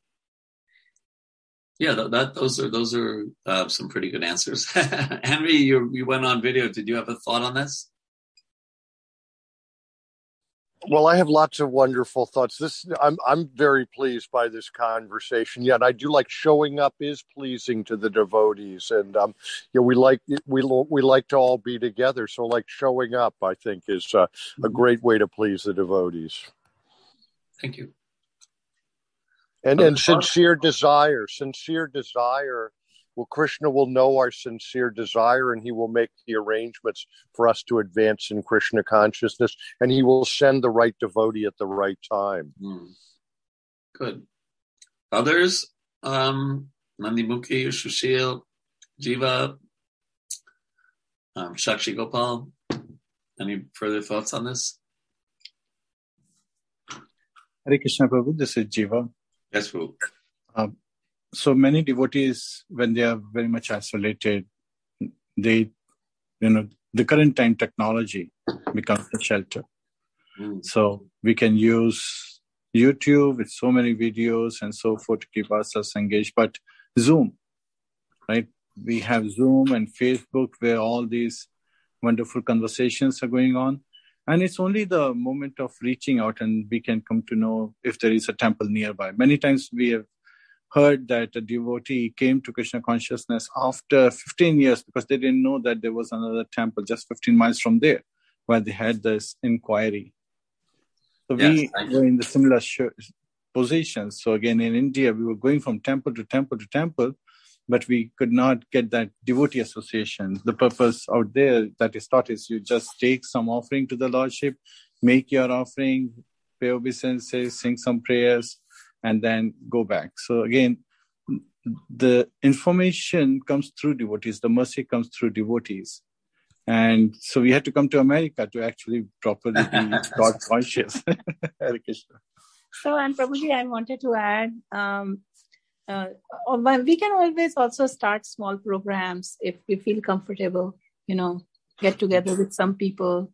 Yeah, that, that, those are those are uh, some pretty good answers. Henry, you you went on video. Did you have a thought on this? Well, I have lots of wonderful thoughts. This I'm I'm very pleased by this conversation. Yeah, and I do like showing up is pleasing to the devotees, and um, yeah, we like we we like to all be together. So, like showing up, I think is uh, a Mm-hmm. great way to please the devotees. Thank you. And and sincere desire, sincere desire. Well, Krishna will know our sincere desire, and he will make the arrangements for us to advance in Krishna consciousness, and he will send the right devotee at the right time. Hmm. Good. Others, um, Nandimukhi, Shushil, Jiva, um, Shakshi Gopal. Any further thoughts on this? Hare Krishna Prabhu, this is Jiva. Yes, Ru. Um, so many devotees, when they are very much isolated, they, you know, the current time technology becomes the shelter. Hmm. So we can use YouTube with so many videos and so forth to keep ourselves engaged. But Zoom, right? We have Zoom and Facebook where all these wonderful conversations are going on. And it's only the moment of reaching out and we can come to know if there is a temple nearby. Many times we have heard that a devotee came to Krishna consciousness after 15 years because they didn't know that there was another temple just 15 miles from there where they had this inquiry. So Yes, we were in the similar sh- positions. So again, in India, we were going from temple to temple to temple, but we could not get that devotee association. The purpose out there that is taught is you just take some offering to the Lordship, make your offering, pay obeisances, sing some prayers, and then go back. So again, the information comes through devotees, the mercy comes through devotees. And so we had to come to America to actually properly be God conscious. Hare Krishna. So, and Prabhuji, I wanted to add, um, uh, uh, we can always also start small programs if we feel comfortable, you know, get together with some people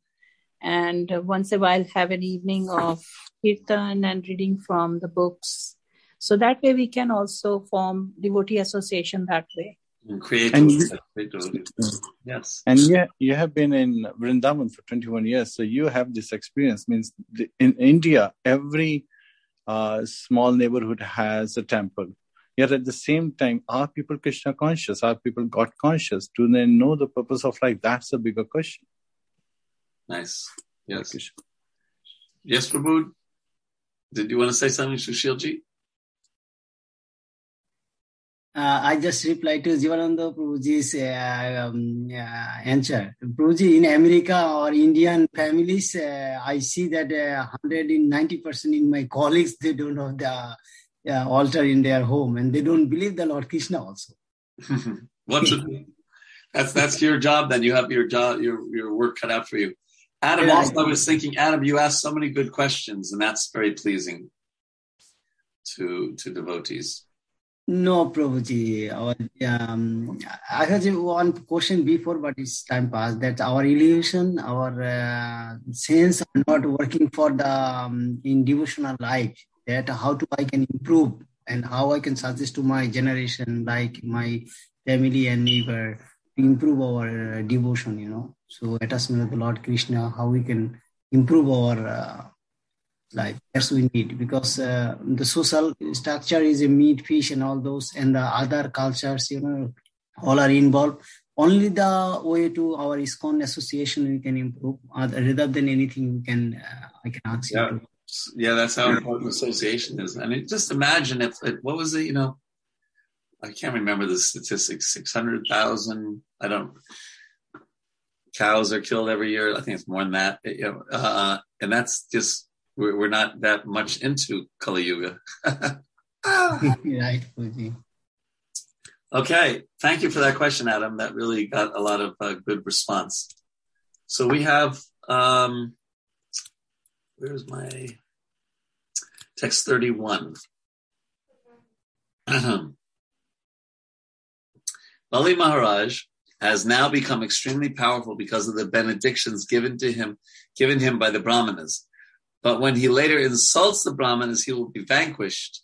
and once a while have an evening of kirtan and reading from the books. So that way we can also form devotee association that way. And create And you- Yes. And yeah, you have been in Vrindavan for 21 years, so you have this experience. Means the, in India, every uh, small neighborhood has a temple. Yet at the same time, are people Krishna conscious? Are people God conscious? Do they know the purpose of life? That's a bigger question. Nice. Yes. Krishna. Yes, Prabhu. Did you want to say something, Sushilji? Uh, I just replied to Jivananda Prabhuji's uh, um, uh, answer. Prabhuji, in America or Indian families, uh, I see that uh, 190% in my colleagues, they don't have the uh, altar in their home and they don't believe the Lord Krishna also. what should that's that's your job then you have your job your your work cut out for you adam Yeah, I also i do. was thinking adam you asked so many good questions and that's very pleasing to to devotees No, Prabhuji. Our, um, I had one question before, but it's time passed. That our illusion, our uh, sense are not working for the um, in devotional life. That how to I can improve and how I can suggest to my generation, like my family and neighbor, to improve our uh, devotion. You know, so attachment of the Lord Krishna, how we can improve our uh, life. Yes, we need because uh, the social structure is a meat, fish, and all those, and the other cultures, you know, all are involved. Only the way to our ISKCON association we can improve. Rather than anything, we can uh, I can ask Yeah. you. To, Yeah, that's how important association is. I mean, just imagine if it, what was it? You know, I can't remember the statistics. Six hundred thousand. I don't. Cows are killed every year. I think it's more than that. Uh, and that's just we're, we're not that much into Kali Yuga. right, Fuji. Okay, thank you for that question, Adam. That really got a lot of uh, good response. So we have, um, where's my text 31? Bali Maharaj has now become extremely powerful because of the benedictions given to him, given him by the Brahmanas. But when he later insults the Brahmanas, he will be vanquished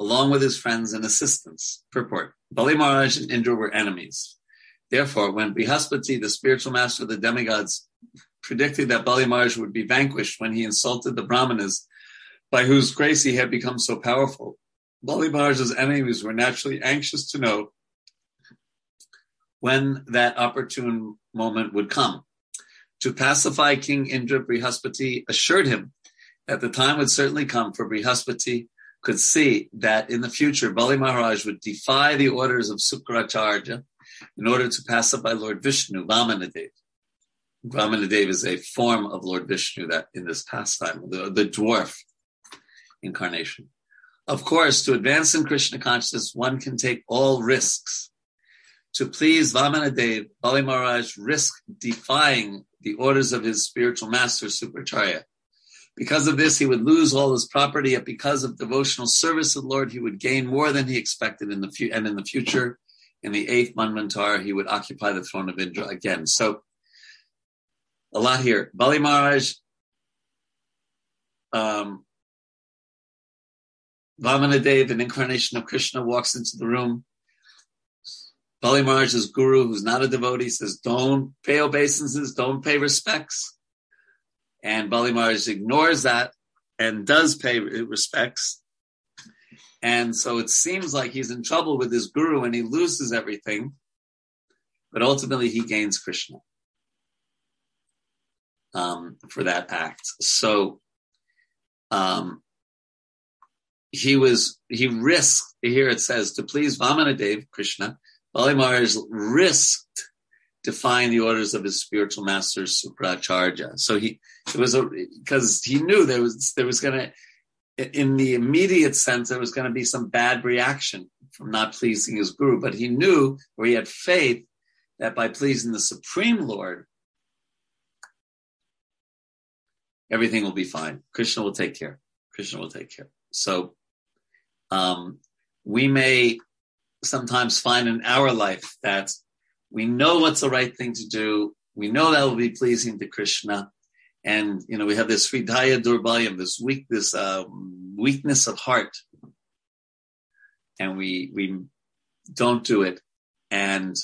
along with his friends and assistants. Purport. Bali Maharaj and Indra were enemies. Therefore, when Brihaspati, the spiritual master of the demigods, predicted that Bali Maharaj would be vanquished when he insulted the Brahmanas, by whose grace he had become so powerful, Bali Maharaj's enemies were naturally anxious to know when that opportune moment would come. To pacify King Indra, Brihaspati assured him that the time would certainly come for Brihaspati could see that in the future Bali Maharaj would defy the orders of Sukracharya in order to pacify Lord Vishnu, Vamanadev. Vamanadev is a form of Lord Vishnu that in this pastime, the, the dwarf incarnation. Of course, to advance in Krishna consciousness, one can take all risks. To please Vamanadev, Bali Maharaj risked defying the orders of his spiritual master, Sukracharya. Because of this, he would lose all his property, yet because of devotional service to the Lord, he would gain more than he expected in the fu- and in the future, in the eighth Manvantar, he would occupy the throne of Indra again. So, a lot here. Bali Maharaj, um, Vamanadev, an incarnation of Krishna, walks into the room. Bali Maharaj's guru, who's not a devotee, says, don't pay obeisances, don't pay respects. And Bali Maharaj ignores that and does pay respects. And so it seems like he's in trouble with his guru and he loses everything. But ultimately, he gains Krishna um, for that act. So um, he was, he risked, here it says, to please Vamanadev, Krishna, Bali Maharaj risked defying the orders of his spiritual master Sukracharya. So he it was a because he knew there was there was gonna in the immediate sense there was gonna be some bad reaction from not pleasing his guru, but he knew or he had faith that by pleasing the Supreme Lord, everything will be fine. Krishna will take care. Krishna will take care. So um, we may sometimes find in our life that we know what's the right thing to do. We know that will be pleasing to Krishna. And, you know, we have this Hridaya Durbalyam, this weak, this uh, weakness of heart. And we, we don't do it. And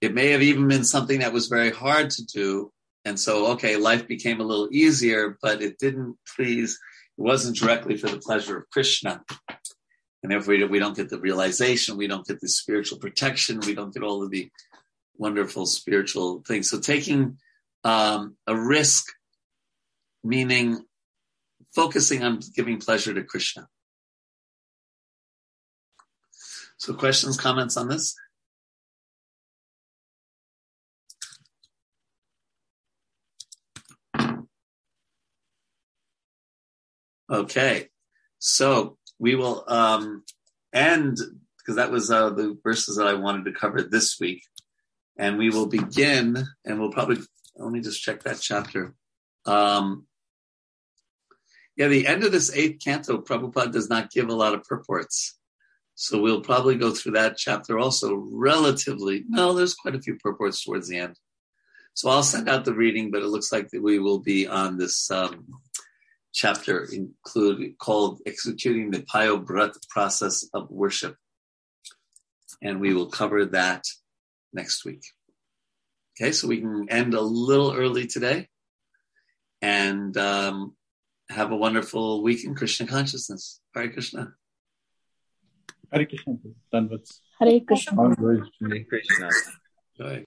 it may have even been something that was very hard to do. And so, okay, life became a little easier, but it didn't please, it wasn't directly for the pleasure of Krishna. And therefore, we don't get the realization, we don't get the spiritual protection, we don't get all of the wonderful spiritual things. So, taking um, a risk, meaning focusing on giving pleasure to Krishna. So, questions, comments on this? Okay, so we will um, end because that was uh, the verses that I wanted to cover this week, and we will begin, and we'll probably let me just check that chapter. Um, yeah, the end of this eighth canto, Prabhupada does not give a lot of purports. So we'll probably go through that chapter also relatively. No, there's quite a few purports towards the end. So I'll send out the reading, but it looks like that we will be on this um, chapter include called executing the Payo-vrata process of worship. And we will cover that next week. Okay, so we can end a little early today. And um, have a wonderful week in Krishna consciousness. Hare Krishna. Hare Krishna. Done with Hare Krishna. all those. Hare Krishna. Joy.